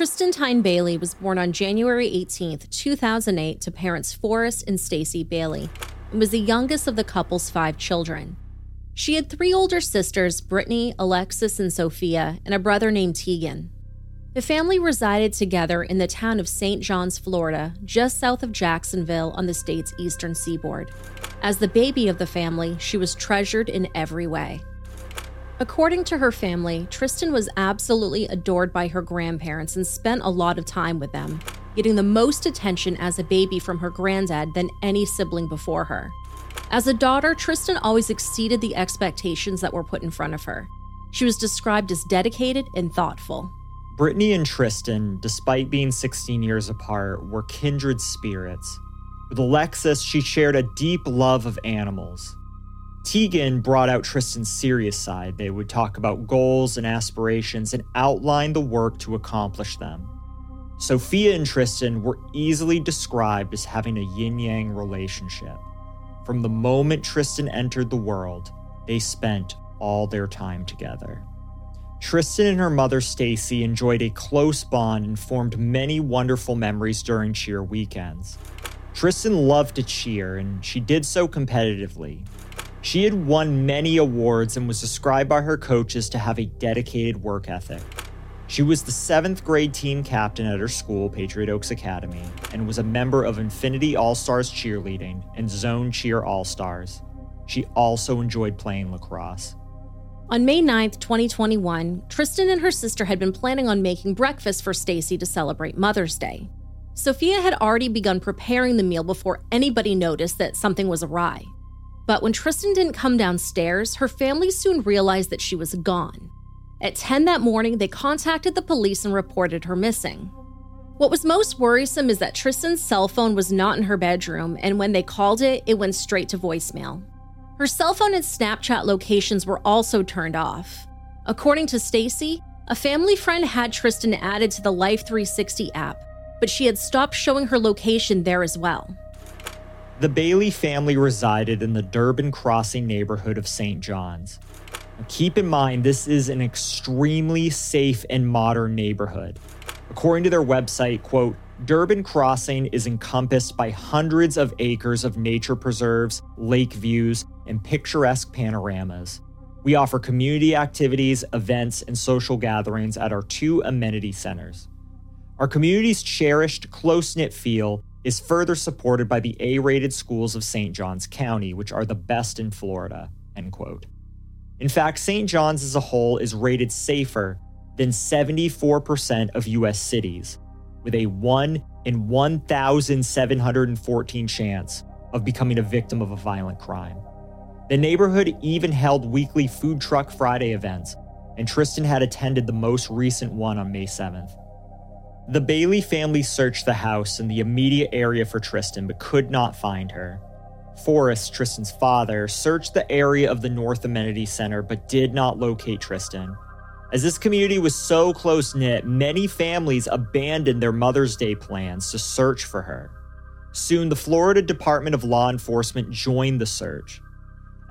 Tristyn Tyne Bailey was born on January 18, 2008, to parents Forrest and Stacy Bailey, and was the youngest of the couple's five children. She had three older sisters, Brittany, Alexis, and Sophia, and a brother named Tegan. The family resided together in the town of St. Johns, Florida, just south of Jacksonville on the state's eastern seaboard. As the baby of the family, she was treasured in every way. According to her family, Tristyn was absolutely adored by her grandparents and spent a lot of time with them, getting the most attention as a baby from her granddad than any sibling before her. As a daughter, Tristyn always exceeded the expectations that were put in front of her. She was described as dedicated and thoughtful. Brittany and Tristyn, despite being 16 years apart, were kindred spirits. With Alexis, she shared a deep love of animals. Tegan brought out Tristyn's serious side. They would talk about goals and aspirations and outline the work to accomplish them. Sophia and Tristyn were easily described as having a yin yang relationship. From the moment Tristyn entered the world, they spent all their time together. Tristyn and her mother Stacy enjoyed a close bond and formed many wonderful memories during cheer weekends. Tristyn loved to cheer, and she did so competitively. She had won many awards and was described by her coaches to have a dedicated work ethic. She was the seventh grade team captain at her school, Patriot Oaks Academy, and was a member of Infinity All Stars Cheerleading and Zone Cheer All Stars. She also enjoyed playing lacrosse. On May 9, 2021, Tristyn and her sister had been planning on making breakfast for Stacy to celebrate Mother's Day. Sophia had already begun preparing the meal before anybody noticed that something was awry. But when Tristyn didn't come downstairs, her family soon realized that she was gone. At 10 that morning, they contacted the police and reported her missing. What was most worrisome is that Tristyn's cell phone was not in her bedroom, and when they called it, it went straight to voicemail. Her cell phone and Snapchat locations were also turned off. According to Stacy, a family friend had Tristyn added to the Life 360 app, but she had stopped showing her location there as well. The Bailey family resided in the Durbin Crossing neighborhood of St. Johns. Keep in mind, this is an extremely safe and modern neighborhood. According to their website, quote, Durbin Crossing is encompassed by hundreds of acres of nature preserves, lake views, and picturesque panoramas. We offer community activities, events, and social gatherings at our two amenity centers. Our community's cherished, close knit feel is further supported by the A-rated schools of St. Johns County, which are the best in Florida, end quote. In fact, St. Johns as a whole is rated safer than 74% of US cities, with a 1 in 1,714 chance of becoming a victim of a violent crime. The neighborhood even held weekly food truck Friday events, and Tristyn had attended the most recent one on May 7th. The Bailey family searched the house and the immediate area for Tristyn but could not find her. Forrest, Tristyn's father, searched the area of the North Amenity Center but did not locate Tristyn. As this community was so close knit, many families abandoned their Mother's Day plans to search for her. Soon, the Florida Department of Law Enforcement joined the search.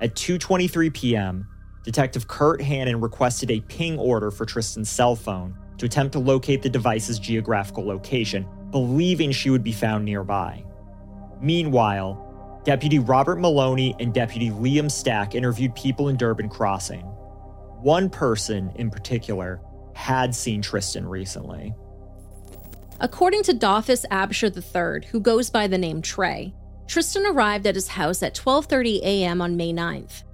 At 2:23 p.m., Detective Kurt Hannon requested a ping order for Tristyn's cell phone to attempt to locate the device's geographical location, believing she would be found nearby. Meanwhile, Deputy Robert Maloney and Deputy Liam Stack interviewed people in Durbin Crossing. One person, in particular, had seen Tristyn recently. According to Dolphus Absher III, who goes by the name Trey, Tristyn arrived at his house at 12:30 a.m. on May 9th.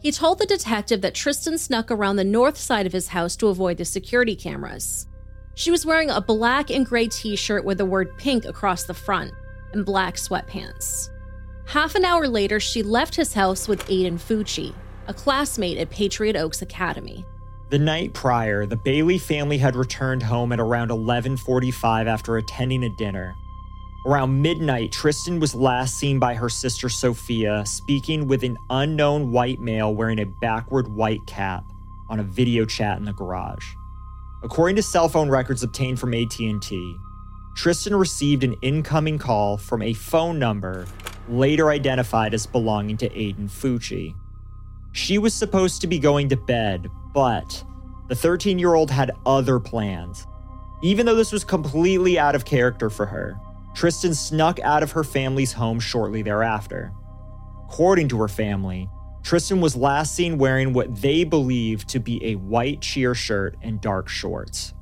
He told the detective that Tristyn snuck around the north side of his house to avoid the security cameras. She was wearing a black and gray t shirt with the word pink across the front and black sweatpants. Half an hour later, she left his house with Aiden Fucci, a classmate at Patriot Oaks Academy. The night prior, the Bailey family had returned home at around 11:45 after attending a dinner. Around midnight, Tristyn was last seen by her sister Sophia speaking with an unknown white male wearing a backward white cap on a video chat in the garage. According to cell phone records obtained from AT&T, Tristyn received an incoming call from a phone number later identified as belonging to Aiden Fucci. She was supposed to be going to bed, but the 13 year old had other plans. Even though this was completely out of character for her, Tristyn snuck out of her family's home shortly thereafter. According to her family, Tristyn was last seen wearing what they believed to be a white cheer shirt and dark shorts.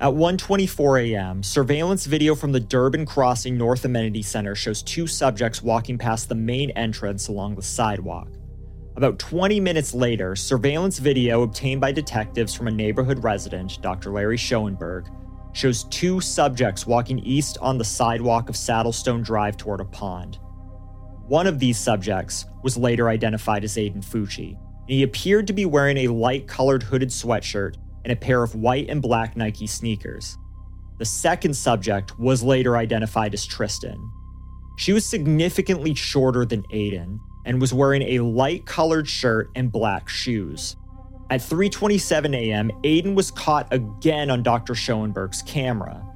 At 1:24 a.m., surveillance video from the Durbin Crossing North Amenity Center shows two subjects walking past the main entrance along the sidewalk. About 20 minutes later, surveillance video obtained by detectives from a neighborhood resident, Dr. Larry Schoenberg, shows two subjects walking east on the sidewalk of Saddlestone Drive toward a pond. One of these subjects was later identified as Aiden Fucci, and he appeared to be wearing a light colored hooded sweatshirt and a pair of white and black Nike sneakers. The second subject was later identified as Tristyn. She was significantly shorter than Aiden and was wearing a light colored shirt and black shoes. At 3:27 a.m., Aiden was caught again on Dr. Schoenberg's camera.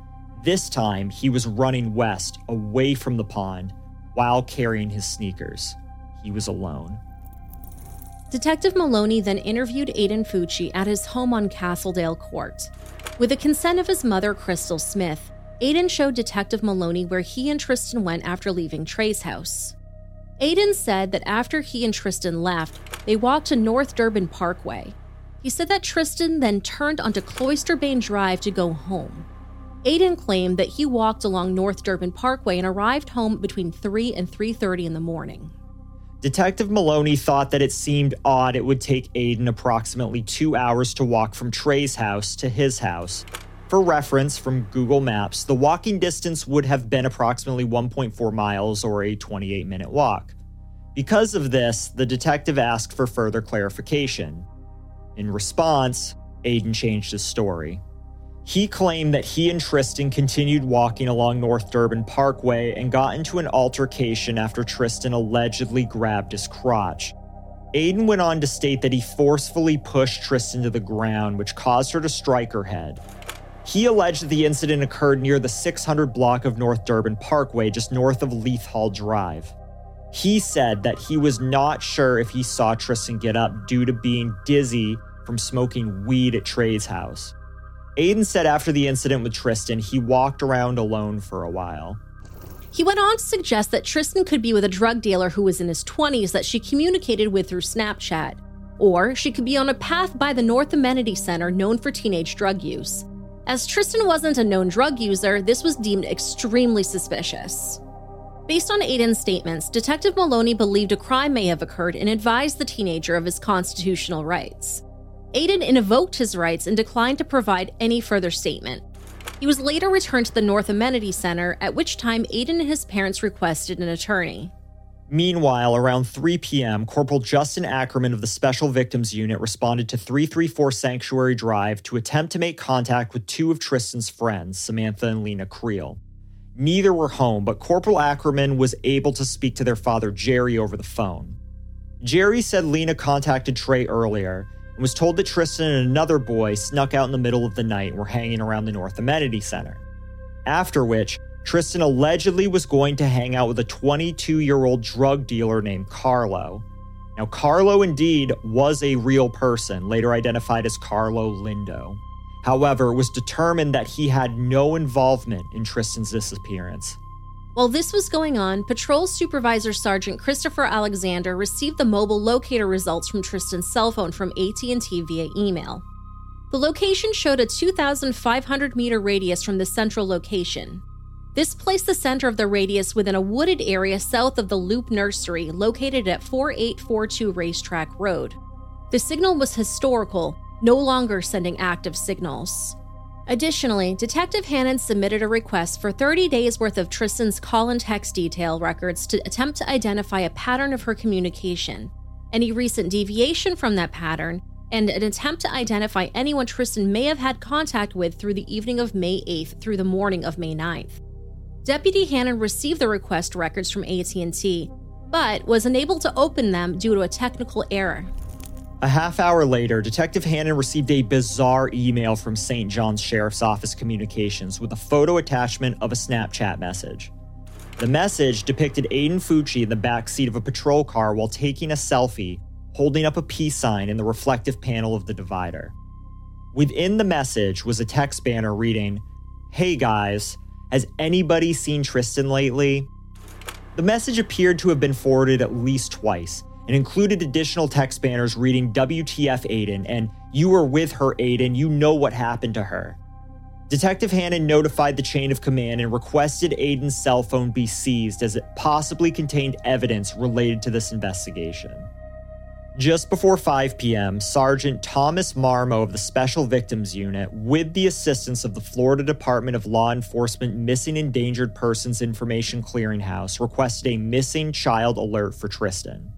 This time, he was running west, away from the pond, while carrying his sneakers. He was alone. Detective Maloney then interviewed Aiden Fucci at his home on Castledale Court. With the consent of his mother, Crystal Smith, Aiden showed Detective Maloney where he and Tristyn went after leaving Trey's house. Aiden said that after he and Tristyn left, they walked to North Durbin Parkway. He said that Tristyn then turned onto Cloisterbane Drive to go home. Aiden claimed that he walked along North Durbin Parkway and arrived home between 3 and 3:30 in the morning. Detective Maloney thought that it seemed odd it would take Aiden approximately two hours to walk from Trey's house to his house. For reference from Google Maps, the walking distance would have been approximately 1.4 miles or a 28 minute walk. Because of this, the detective asked for further clarification. In response, Aiden changed his story. He claimed that he and Tristyn continued walking along North Durbin Parkway and got into an altercation after Tristyn allegedly grabbed his crotch. Aiden went on to state that he forcefully pushed Tristyn to the ground, which caused her to strike her head. He alleged that the incident occurred near the 600 block of North Durbin Parkway, just north of Leith Hall Drive. He said that he was not sure if he saw Tristyn get up due to being dizzy from smoking weed at Trey's house. Aiden said after the incident with Tristyn, he walked around alone for a while. He went on to suggest that Tristyn could be with a drug dealer who was in his 20s that she communicated with through Snapchat, or she could be on a path by the North Amenity Center known for teenage drug use. As Tristyn wasn't a known drug user, this was deemed extremely suspicious. Based on Aiden's statements, Detective Maloney believed a crime may have occurred and advised the teenager of his constitutional rights. Aiden invoked his rights and declined to provide any further statement. He was later returned to the North Amenity Center, at which time Aiden and his parents requested an attorney. Meanwhile, around 3 p.m., Corporal Justin Ackerman of the Special Victims Unit responded to 334 Sanctuary Drive to attempt to make contact with two of Tristyn's friends, Samantha and Lena Creel. Neither were home, but Corporal Ackerman was able to speak to their father, Jerry, over the phone. Jerry said Lena contacted Trey earlier and was told that Tristyn and another boy snuck out in the middle of the night and were hanging around the North Amenity Center. After which, Tristyn allegedly was going to hang out with a 22 year old drug dealer named Carlo. Now, Carlo indeed was a real person, later identified as Carlo Lindo. However, it was determined that he had no involvement in Tristyn's disappearance. While this was going on, Patrol Supervisor Sergeant Christopher Alexander received the mobile locator results from Tristyn's cell phone from AT&T via email. The location showed a 2,500 meter radius from the central location. This placed the center of the radius within a wooded area south of the Loop Nursery, located at 4842 Racetrack Road. The signal was historical, no longer sending active signals. Additionally, Detective Hannon submitted a request for 30 days worth of Tristyn's call and text detail records to attempt to identify a pattern of her communication, any recent deviation from that pattern, and an attempt to identify anyone Tristyn may have had contact with through the evening of May 8th through the morning of May 9th. Deputy Hannon received the request records from AT&T, but was unable to open them due to a technical error. A half hour later, Detective Hannon received a bizarre email from St. Johns Sheriff's Office Communications with a photo attachment of a Snapchat message. The message depicted Aiden Fucci in the back seat of a patrol car while taking a selfie, holding up a peace sign in the reflective panel of the divider. Within the message was a text banner reading, Hey guys, has anybody seen Tristyn lately? The message appeared to have been forwarded at least twice and included additional text banners reading WTF Aiden and You were with her, Aiden, you know what happened to her. Detective Hannon notified the chain of command and requested Aiden's cell phone be seized as it possibly contained evidence related to this investigation. Just before 5 p.m., Sergeant Thomas Marmo of the Special Victims Unit, with the assistance of the Florida Department of Law Enforcement Missing Endangered Persons Information Clearinghouse, requested a missing child alert for Tristyn.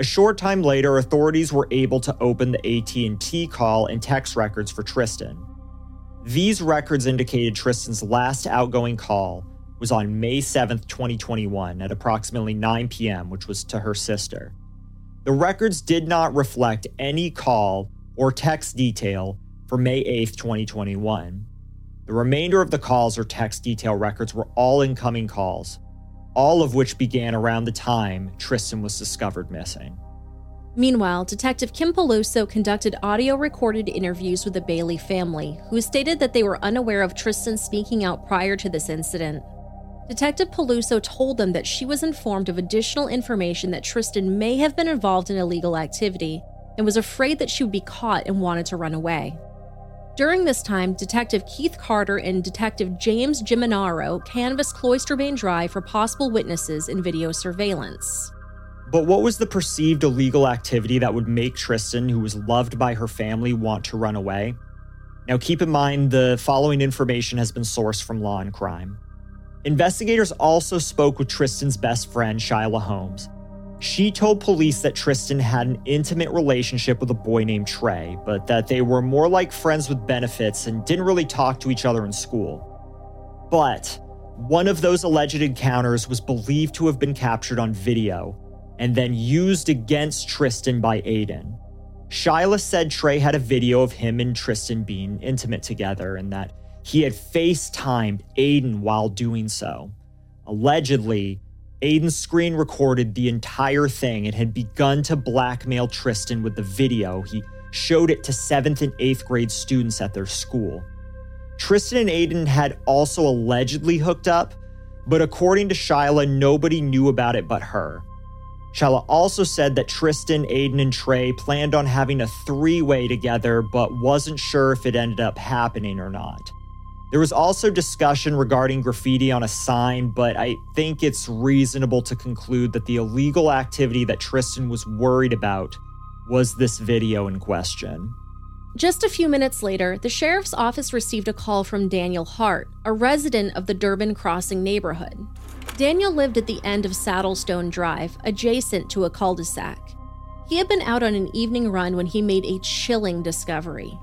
A short time later, authorities were able to open the AT&T call and text records for Tristyn. These records indicated Tristyn's last outgoing call was on May 7, 2021 at approximately 9 p.m., which was to her sister. The records did not reflect any call or text detail for May 8, 2021. The remainder of the calls or text detail records were all incoming calls, all of which began around the time Tristyn was discovered missing. Meanwhile, Detective Kim Peluso conducted audio recorded interviews with the Bailey family, who stated that they were unaware of Tristyn speaking out prior to this incident. Detective Peluso told them that she was informed of additional information that Tristyn may have been involved in illegal activity and was afraid that she would be caught and wanted to run away. During this time, Detective Keith Carter and Detective James Giminaro canvassed Cloisterbain Drive for possible witnesses in video surveillance. But what was the perceived illegal activity that would make Tristyn, who was loved by her family, want to run away? Now, keep in mind the following information has been sourced from Law and Crime. Investigators also spoke with Tristyn's best friend, Shyla Holmes. She told police that Tristyn had an intimate relationship with a boy named Trey, but that they were more like friends with benefits and didn't really talk to each other in school. But one of those alleged encounters was believed to have been captured on video and then used against Tristyn by Aiden. Shyla said Trey had a video of him and Tristyn being intimate together and that he had FaceTimed Aiden while doing so. Allegedly, Aiden screen recorded the entire thing and had begun to blackmail Tristyn with the video. He showed it to 7th and 8th grade students at their school. Tristyn and Aiden had also allegedly hooked up, but according to Shyla, nobody knew about it but her. Shyla also said that Tristyn, Aiden, and Trey planned on having a three way together, but wasn't sure if it ended up happening or not. There was also discussion regarding graffiti on a sign, but I think it's reasonable to conclude that the illegal activity that Tristyn was worried about was this video in question. Just a few minutes later, the sheriff's office received a call from Daniel Hart, a resident of the Durbin Crossing neighborhood. Daniel lived at the end of Saddlestone Drive, adjacent to a cul de sac. He had been out on an evening run when he made a chilling discovery.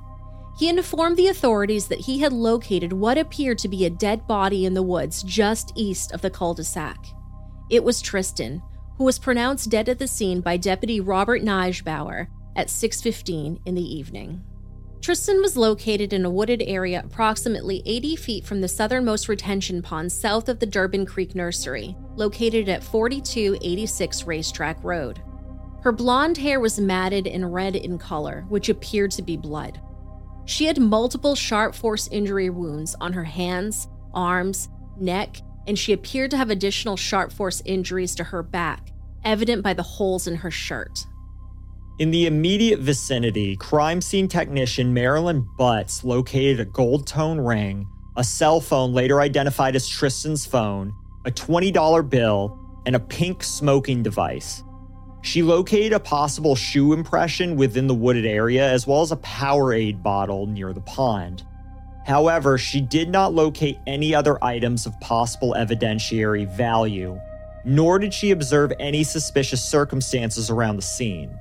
He informed the authorities that he had located what appeared to be a dead body in the woods just east of the cul de sac. It was Tristyn, who was pronounced dead at the scene by Deputy Robert Nijbauer at 6:15 in the evening. Tristyn was located in a wooded area approximately 80 feet from the southernmost retention pond south of the Durbin Creek Nursery, located at 4286 Racetrack Road. Her blonde hair was matted and red in color, which appeared to be blood. She had multiple sharp force injury wounds on her hands, arms, neck, and she appeared to have additional sharp force injuries to her back, evident by the holes in her shirt. In the immediate vicinity, crime scene technician Marilyn Butts located a gold tone ring, a cell phone later identified as Tristyn's phone, a $20 bill, and a pink smoking device. She located a possible shoe impression within the wooded area as well as a Powerade bottle near the pond. However, she did not locate any other items of possible evidentiary value, nor did she observe any suspicious circumstances around the scene.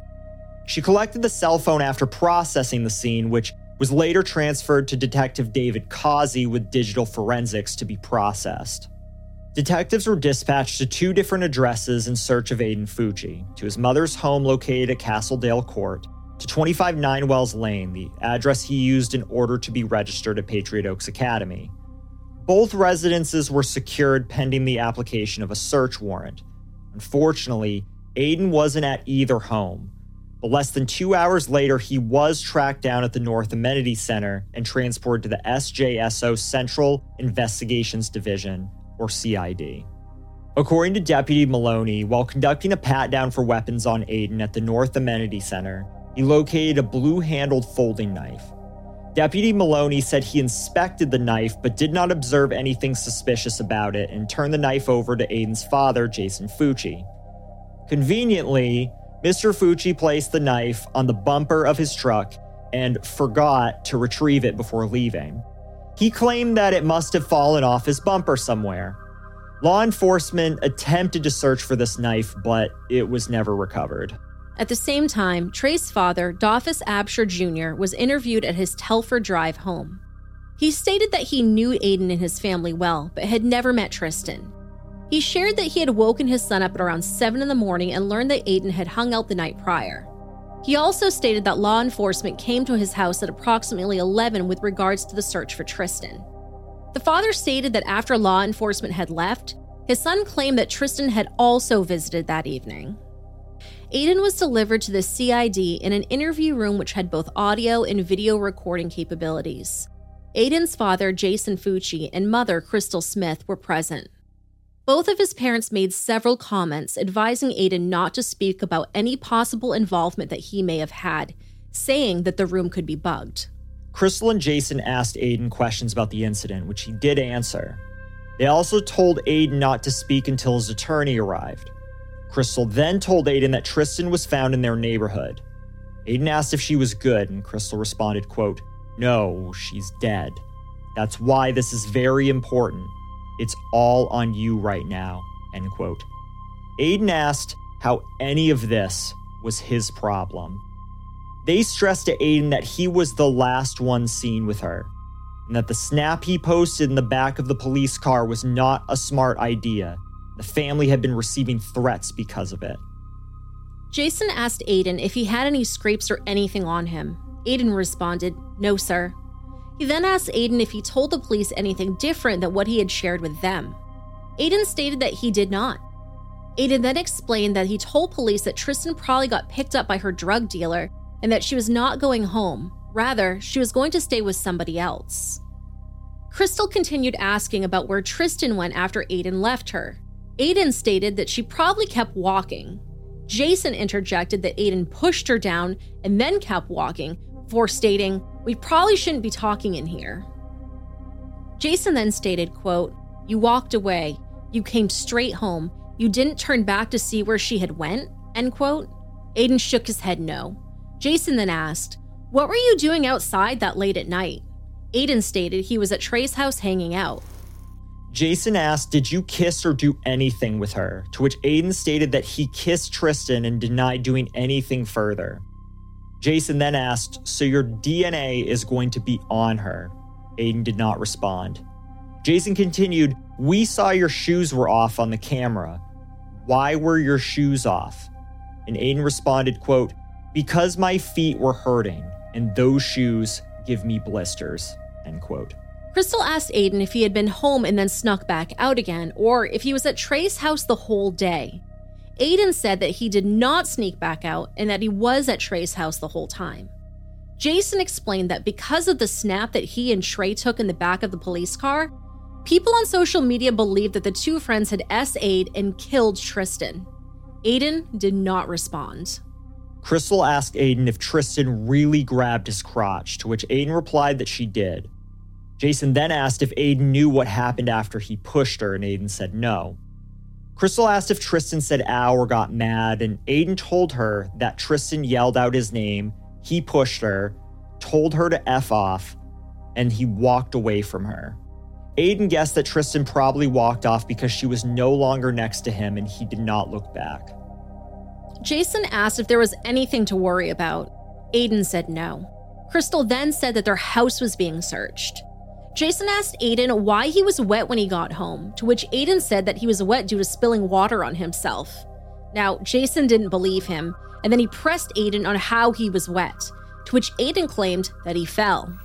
She collected the cell phone after processing the scene, which was later transferred to Detective David Causey with digital forensics to be processed. Detectives were dispatched to two different addresses in search of Aiden Fucci to his mother's home located at Castledale Court, to 25 Nine Wells Lane, the address he used in order to be registered at Patriot Oaks Academy. Both residences were secured pending the application of a search warrant. Unfortunately, Aiden wasn't at either home. But less than two hours later, he was tracked down at the North Amenity Center and transported to the SJSO Central Investigations Division, or CID. According to Deputy Maloney, while conducting a pat down for weapons on Aiden at the North Amenity Center, he located a blue handled folding knife. Deputy Maloney said he inspected the knife but did not observe anything suspicious about it and turned the knife over to Aiden's father, Jason Fucci. Conveniently, Mr. Fucci placed the knife on the bumper of his truck and forgot to retrieve it before leaving. He claimed that it must have fallen off his bumper somewhere. Law enforcement attempted to search for this knife, but it was never recovered. At the same time, Trey's father, Dolphus Absher Jr., was interviewed at his Telford Drive home. He stated that he knew Aiden and his family well, but had never met Tristyn. He shared that he had woken his son up at around 7 in the morning and learned that Aiden had hung out the night prior. He also stated that law enforcement came to his house at approximately 11 with regards to the search for Tristyn. The father stated that after law enforcement had left, his son claimed that Tristyn had also visited that evening. Aiden was delivered to the CID in an interview room which had both audio and video recording capabilities. Aiden's father, Jason Fucci, and mother, Crystal Smith, were present. Both of his parents made several comments advising Aiden not to speak about any possible involvement that he may have had, saying that the room could be bugged. Crystal and Jason asked Aiden questions about the incident, which he did answer. They also told Aiden not to speak until his attorney arrived. Crystal then told Aiden that Tristyn was found in their neighborhood. Aiden asked if she was good, and Crystal responded, quote, No, she's dead. That's why this is very important. It's all on you right now, end quote. Aiden asked how any of this was his problem. They stressed to Aiden that he was the last one seen with her, and that the snap he posted in the back of the police car was not a smart idea the family had been receiving threats because of it. Jason asked Aiden if he had any scrapes or anything on him. Aiden responded, No, sir. He then asked Aiden if he told the police anything different than what he had shared with them. Aiden stated that he did not. Aiden then explained that he told police that Tristyn probably got picked up by her drug dealer and that she was not going home. Rather, she was going to stay with somebody else. Crystal continued asking about where Tristyn went after Aiden left her. Aiden stated that she probably kept walking. Jason interjected that Aiden pushed her down and then kept walking, before stating, We probably shouldn't be talking in here. Jason then stated, quote, You walked away. You came straight home. You didn't turn back to see where she had went? End quote. Aiden shook his head no. Jason then asked, What were you doing outside that late at night? Aiden stated he was at Trey's house hanging out. Jason asked, Did you kiss or do anything with her? To which Aiden stated that he kissed Tristyn and denied doing anything further. Jason then asked, So your DNA is going to be on her? Aiden did not respond. Jason continued, We saw your shoes were off on the camera. Why were your shoes off? And Aiden responded, quote, Because my feet were hurting, and those shoes give me blisters, end quote. Crystal asked Aiden if he had been home and then snuck back out again, or if he was at Trey's house the whole day. Aiden said that he did not sneak back out and that he was at Trey's house the whole time. Jason explained that because of the snap that he and Trey took in the back of the police car, people on social media believed that the two friends had SA'd and killed Tristyn. Aiden did not respond. Crystal asked Aiden if Tristyn really grabbed his crotch, to which Aiden replied that she did. Jason then asked if Aiden knew what happened after he pushed her, and Aiden said no. Crystal asked if Tristyn said ow or got mad, and Aiden told her that Tristyn yelled out his name, he pushed her, told her to F off, and he walked away from her. Aiden guessed that Tristyn probably walked off because she was no longer next to him and he did not look back. Jason asked if there was anything to worry about. Aiden said no. Crystal then said that their house was being searched. Jason asked Aiden why he was wet when he got home, to which Aiden said that he was wet due to spilling water on himself. Now, Jason didn't believe him, and then he pressed Aiden on how he was wet, to which Aiden claimed that he fell.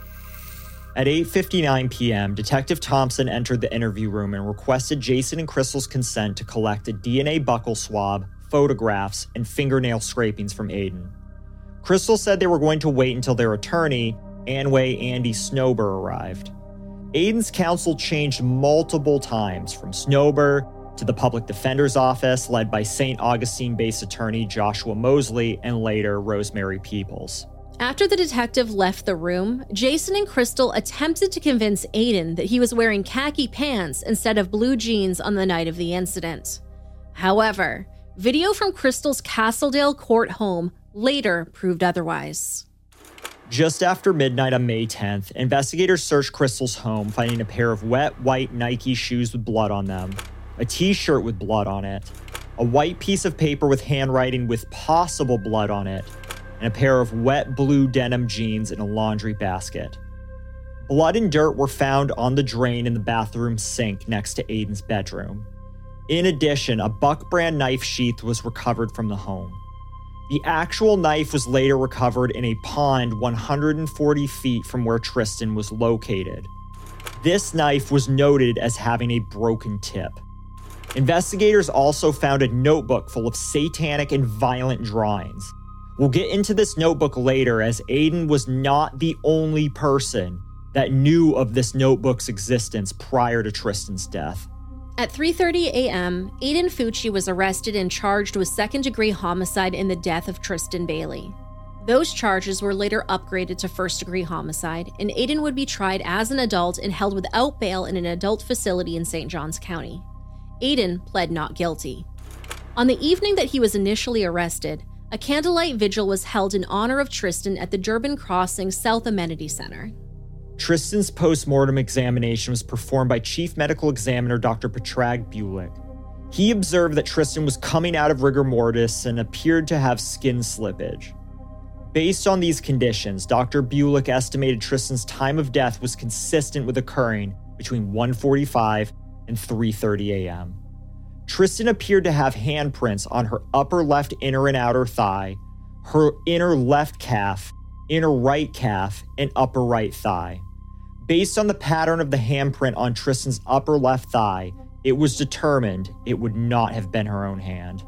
At 8:59 p.m., Detective Thompson entered the interview room and requested Jason and Crystal's consent to collect a DNA buccal swab, photographs, and fingernail scrapings from Aiden. Crystal said they were going to wait until their attorney, Anway Andy Snober, arrived. Aiden's counsel changed multiple times from Snober to the public defender's office, led by St. Augustine based attorney Joshua Mosley and later Rosemary Peoples. After the detective left the room, Jason and Crystal attempted to convince Aiden that he was wearing khaki pants instead of blue jeans on the night of the incident. However, video from Crystal's Castledale court home later proved otherwise. Just after midnight on May 10th, investigators searched Crystal's home, finding a pair of wet white Nike shoes with blood on them, a t shirt with blood on it, a white piece of paper with handwriting with possible blood on it, and a pair of wet blue denim jeans in a laundry basket. Blood and dirt were found on the drain in the bathroom sink next to Aiden's bedroom. In addition, a Buck brand knife sheath was recovered from the home. The actual knife was later recovered in a pond 140 feet from where Tristyn was located. This knife was noted as having a broken tip. Investigators also found a notebook full of satanic and violent drawings. We'll get into this notebook later, as Aiden was not the only person that knew of this notebook's existence prior to Tristyn's death. At 3:30 a.m., Aiden Fucci was arrested and charged with second-degree homicide in the death of Tristyn Bailey. Those charges were later upgraded to first-degree homicide, and Aiden would be tried as an adult and held without bail in an adult facility in St. Johns County. Aiden pled not guilty. On the evening that he was initially arrested, a candlelight vigil was held in honor of Tristyn at the Durbin Crossing South Amenity Center. Tristyn's post-mortem examination was performed by Chief Medical Examiner Dr. Predrag Bulic. He observed that Tristyn was coming out of rigor mortis and appeared to have skin slippage. Based on these conditions, Dr. Bulic estimated Tristyn's time of death was consistent with occurring between 1:45 and 3:30 a.m. Tristyn appeared to have handprints on her upper left inner and outer thigh, her inner left calf, inner right calf, and upper right thigh. Based on the pattern of the handprint on Tristyn's upper left thigh, it was determined it would not have been her own hand.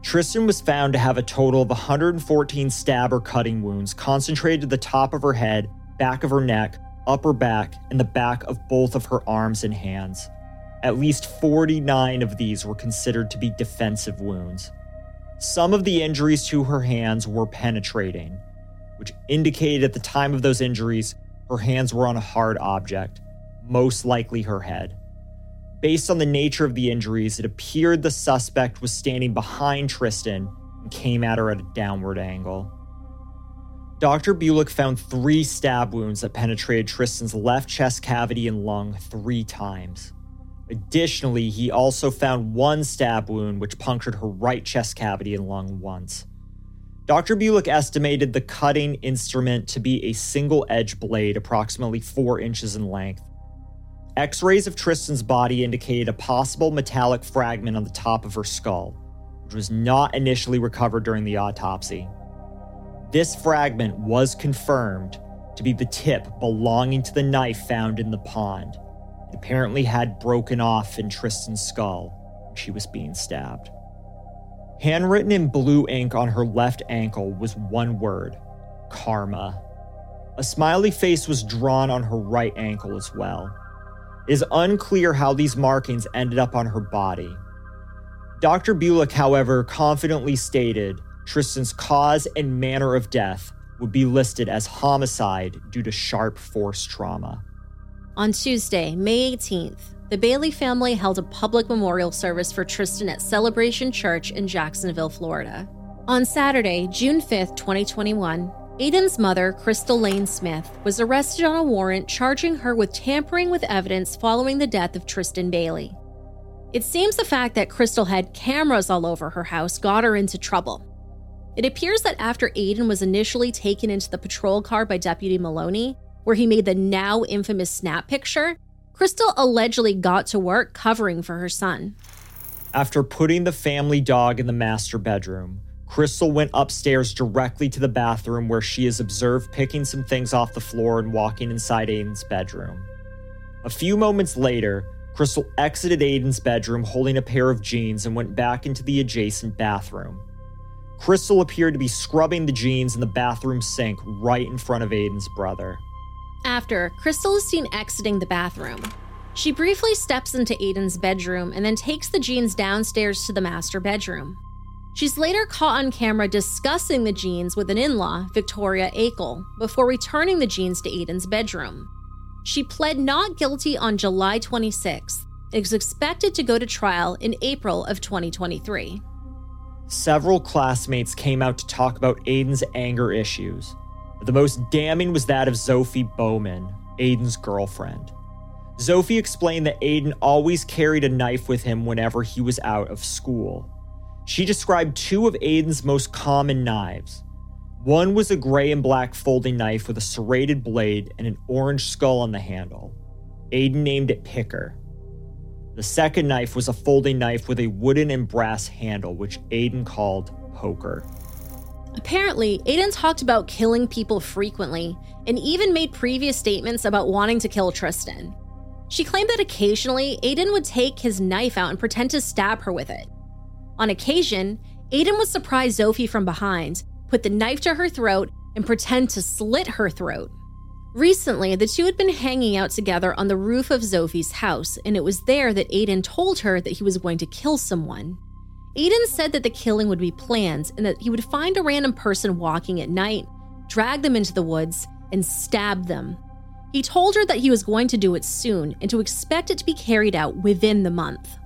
Tristyn was found to have a total of 114 stab or cutting wounds concentrated to the top of her head, back of her neck, upper back, and the back of both of her arms and hands. At least 49 of these were considered to be defensive wounds. Some of the injuries to her hands were penetrating, which indicated at the time of those injuries her hands were on a hard object, most likely her head. Based on the nature of the injuries, it appeared the suspect was standing behind Tristyn and came at her at a downward angle. Dr. Bulic found three stab wounds that penetrated Tristyn's left chest cavity and lung three times. Additionally, he also found one stab wound which punctured her right chest cavity and lung once. Dr. Bulic estimated the cutting instrument to be a single edge blade approximately 4 inches in length. X rays of Tristyn's body indicated a possible metallic fragment on the top of her skull, which was not initially recovered during the autopsy. This fragment was confirmed to be the tip belonging to the knife found in the pond. It apparently had broken off in Tristyn's skull when she was being stabbed. Handwritten in blue ink on her left ankle was one word karma. A smiley face was drawn on her right ankle as well. It is unclear how these markings ended up on her body. Dr. Bulic, however, confidently stated Tristyn's cause and manner of death would be listed as homicide due to sharp force trauma. On Tuesday, May 18th, the Bailey family held a public memorial service for Tristyn at Celebration Church in Jacksonville, Florida. On Saturday, June 5th, 2021, Aiden's mother, Crystal Lane Smith, was arrested on a warrant charging her with tampering with evidence following the death of Tristyn Bailey. It seems the fact that Crystal had cameras all over her house got her into trouble. It appears that after Aiden was initially taken into the patrol car by Deputy Maloney, where he made the now infamous snap picture, Crystal allegedly got to work covering for her son. After putting the family dog in the master bedroom, Crystal went upstairs directly to the bathroom where she is observed picking some things off the floor and walking inside Aiden's bedroom. A few moments later, Crystal exited Aiden's bedroom holding a pair of jeans and went back into the adjacent bathroom. Crystal appeared to be scrubbing the jeans in the bathroom sink right in front of Aiden's brother. After, Crystal is seen exiting the bathroom. She briefly steps into Aiden's bedroom and then takes the jeans downstairs to the master bedroom. She's later caught on camera discussing the jeans with an in law, Victoria Akel, before returning the jeans to Aiden's bedroom. She pled not guilty on July 26th and is expected to go to trial in April of 2023. Several classmates came out to talk about Aiden's anger issues. The most damning was that of Sophie Bowman, Aiden's girlfriend. Sophie explained that Aiden always carried a knife with him whenever he was out of school. She described two of Aiden's most common knives. One was a gray and black folding knife with a serrated blade and an orange skull on the handle. Aiden named it Picker. The second knife was a folding knife with a wooden and brass handle, which Aiden called Poker. Apparently, Aiden talked about killing people frequently and even made previous statements about wanting to kill Tristyn. She claimed that occasionally, Aiden would take his knife out and pretend to stab her with it. On occasion, Aiden would surprise Sophie from behind, put the knife to her throat, and pretend to slit her throat. Recently, the two had been hanging out together on the roof of Sophie's house, and it was there that Aiden told her that he was going to kill someone. Aiden said that the killing would be planned and that he would find a random person walking at night, drag them into the woods, and stab them. He told her that he was going to do it soon and to expect it to be carried out within the month.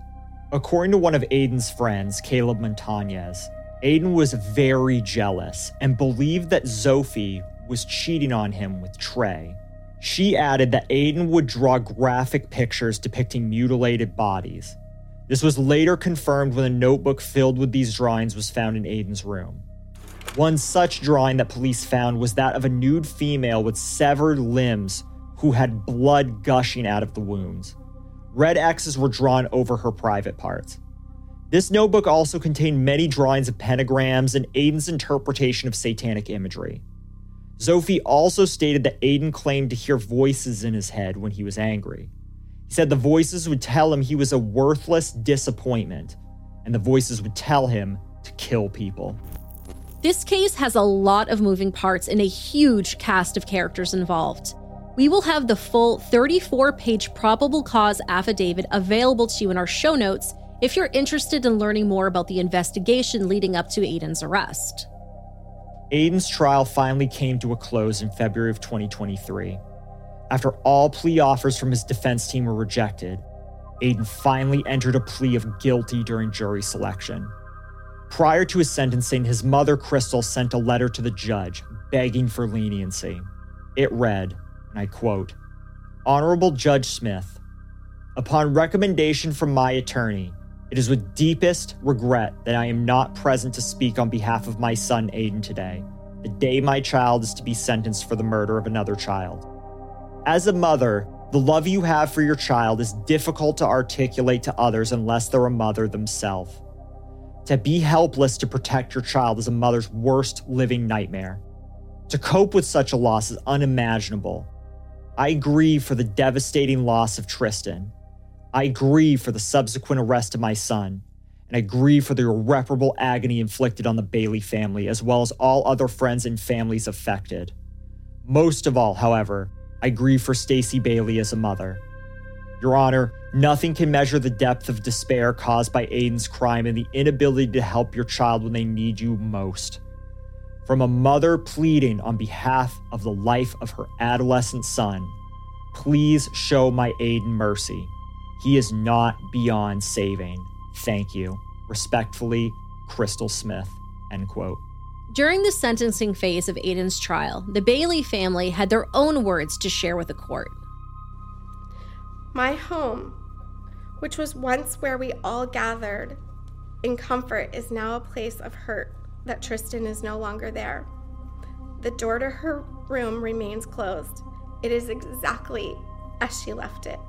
According to one of Aiden's friends, Caleb Montañez, Aiden was very jealous and believed that Sophie was cheating on him with Trey. She added that Aiden would draw graphic pictures depicting mutilated bodies. This was later confirmed when a notebook filled with these drawings was found in Aiden's room. One such drawing that police found was that of a nude female with severed limbs who had blood gushing out of the wounds. Red X's were drawn over her private parts. This notebook also contained many drawings of pentagrams and Aiden's interpretation of satanic imagery. Sophie also stated that Aiden claimed to hear voices in his head when he was angry. He said the voices would tell him he was a worthless disappointment, and the voices would tell him to kill people. This case has a lot of moving parts and a huge cast of characters involved we will have the full 34 page probable cause affidavit available to you in our show notes if you're interested in learning more about the investigation leading up to Aiden's arrest. Aiden's trial finally came to a close in February of 2023. After all plea offers from his defense team were rejected, Aiden finally entered a plea of guilty during jury selection. Prior to his sentencing, his mother, Crystal, sent a letter to the judge begging for leniency. It read, and I quote Honorable Judge Smith, upon recommendation from my attorney, it is with deepest regret that I am not present to speak on behalf of my son Aiden today, the day my child is to be sentenced for the murder of another child. As a mother, the love you have for your child is difficult to articulate to others unless they're a mother themselves. To be helpless to protect your child is a mother's worst living nightmare. To cope with such a loss is unimaginable, I grieve for the devastating loss of Tristyn. I grieve for the subsequent arrest of my son. And I grieve for the irreparable agony inflicted on the Bailey family, as well as all other friends and families affected. Most of all, however, I grieve for Stacy Bailey as a mother. Your Honor, nothing can measure the depth of despair caused by Aiden's crime and the inability to help your child when they need you most. From a mother pleading on behalf of the life of her adolescent son, please show my Aiden mercy. He is not beyond saving. Thank you. Respectfully, Crystal Smith. End quote. During the sentencing phase of Aiden's trial, the Bailey family had their own words to share with the court. My home, which was once where we all gathered in comfort, is now a place of hurt that Tristyn is no longer there. The door to her room remains closed. It is exactly as she left it.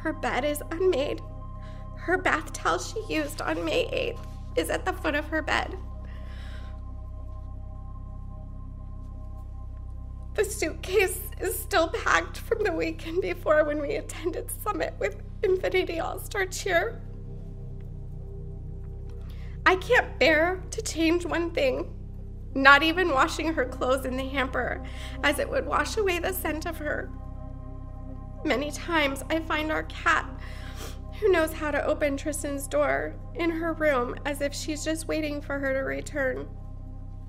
Her bed is unmade. Her bath towel she used on May 8th is at the foot of her bed. The suitcase is still packed from the weekend before when we attended Summit with Infinity All Star Cheer. I can't bear to change one thing, not even washing her clothes in the hamper, as it would wash away the scent of her. Many times I find our cat, who knows how to open Tristyn's door, in her room as if she's just waiting for her to return.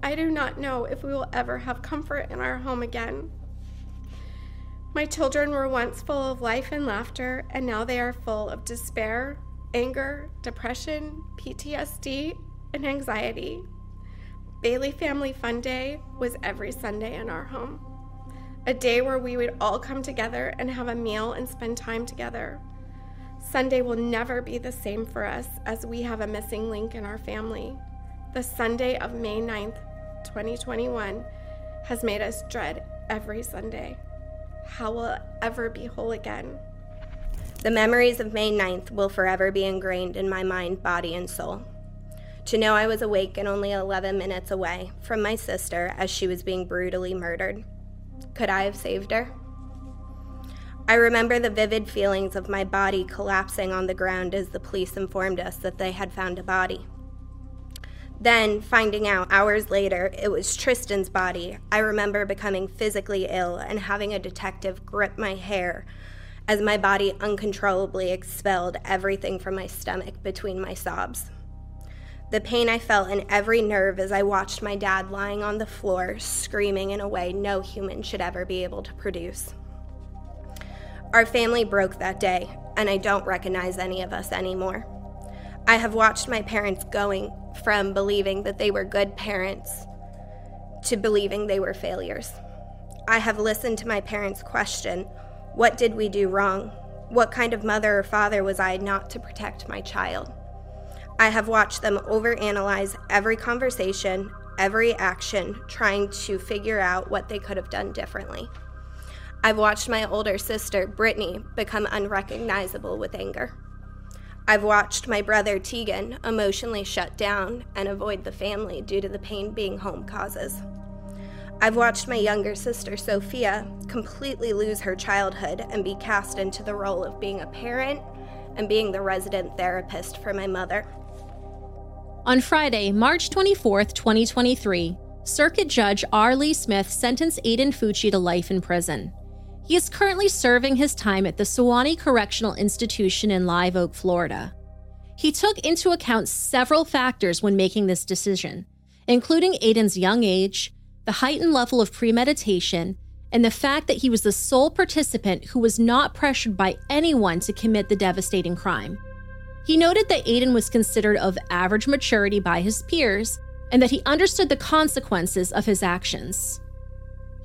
I do not know if we will ever have comfort in our home again. My children were once full of life and laughter, and now they are full of despair, anger, depression, PTSD, and anxiety. Bailey Family Fun Day was every Sunday in our home. A day where we would all come together and have a meal and spend time together. Sunday will never be the same for us as we have a missing link in our family. The Sunday of May 9th, 2021, has made us dread every Sunday. How will it ever be whole again? The memories of May 9th will forever be ingrained in my mind, body, and soul. To know I was awake and only 11 minutes away from my sister as she was being brutally murdered. Could I have saved her? I remember the vivid feelings of my body collapsing on the ground as the police informed us that they had found a body. Then, finding out hours later it was Tristyn's body, I remember becoming physically ill and having a detective grip my hair as my body uncontrollably expelled everything from my stomach between my sobs. The pain I felt in every nerve as I watched my dad lying on the floor, screaming in a way no human should ever be able to produce. Our family broke that day, and I don't recognize any of us anymore. I have watched my parents going from believing that they were good parents to believing they were failures. I have listened to my parents question, What did we do wrong? What kind of mother or father was I not to protect my child? I have watched them overanalyze every conversation, every action, trying to figure out what they could have done differently. I've watched my older sister, Brittany, become unrecognizable with anger. I've watched my brother, Tegan, emotionally shut down and avoid the family due to the pain being home causes. I've watched my younger sister, Sophia, completely lose her childhood and be cast into the role of being a parent and being the resident therapist for my mother. On Friday, March 24th, 2023, Circuit Judge R. Lee Smith sentenced Aiden Fucci to life in prison. He is currently serving his time at the Suwannee Correctional Institution in Live Oak, Florida. He took into account several factors when making this decision, including Aiden's young age, the heightened level of premeditation, and the fact that he was the sole participant who was not pressured by anyone to commit the devastating crime. He noted that Aiden was considered of average maturity by his peers and that he understood the consequences of his actions.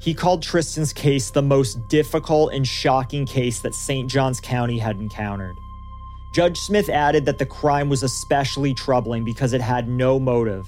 He called Tristyn's case the most difficult and shocking case that St. Johns County had encountered. Judge Smith added that the crime was especially troubling because it had no motive.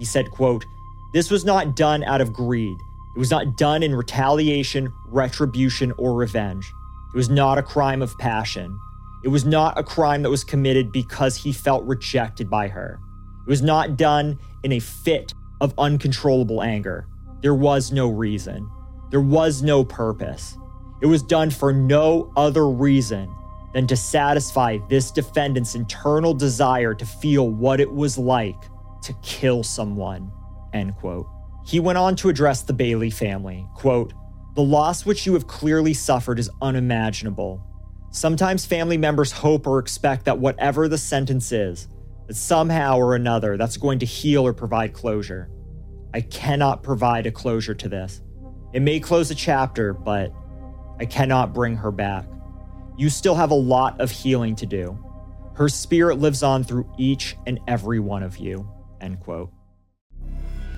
He said, quote, This was not done out of greed. It was not done in retaliation, retribution, or revenge. It was not a crime of passion. It was not a crime that was committed because he felt rejected by her. It was not done in a fit of uncontrollable anger. There was no reason. There was no purpose. It was done for no other reason than to satisfy this defendant's internal desire to feel what it was like to kill someone. End quote. He went on to address the Bailey family. Quote, the loss which you have clearly suffered is unimaginable. Sometimes family members hope or expect that whatever the sentence is, that somehow or another that's going to heal or provide closure. I cannot provide a closure to this. It may close a chapter, but I cannot bring her back. You still have a lot of healing to do. Her spirit lives on through each and every one of you. End quote.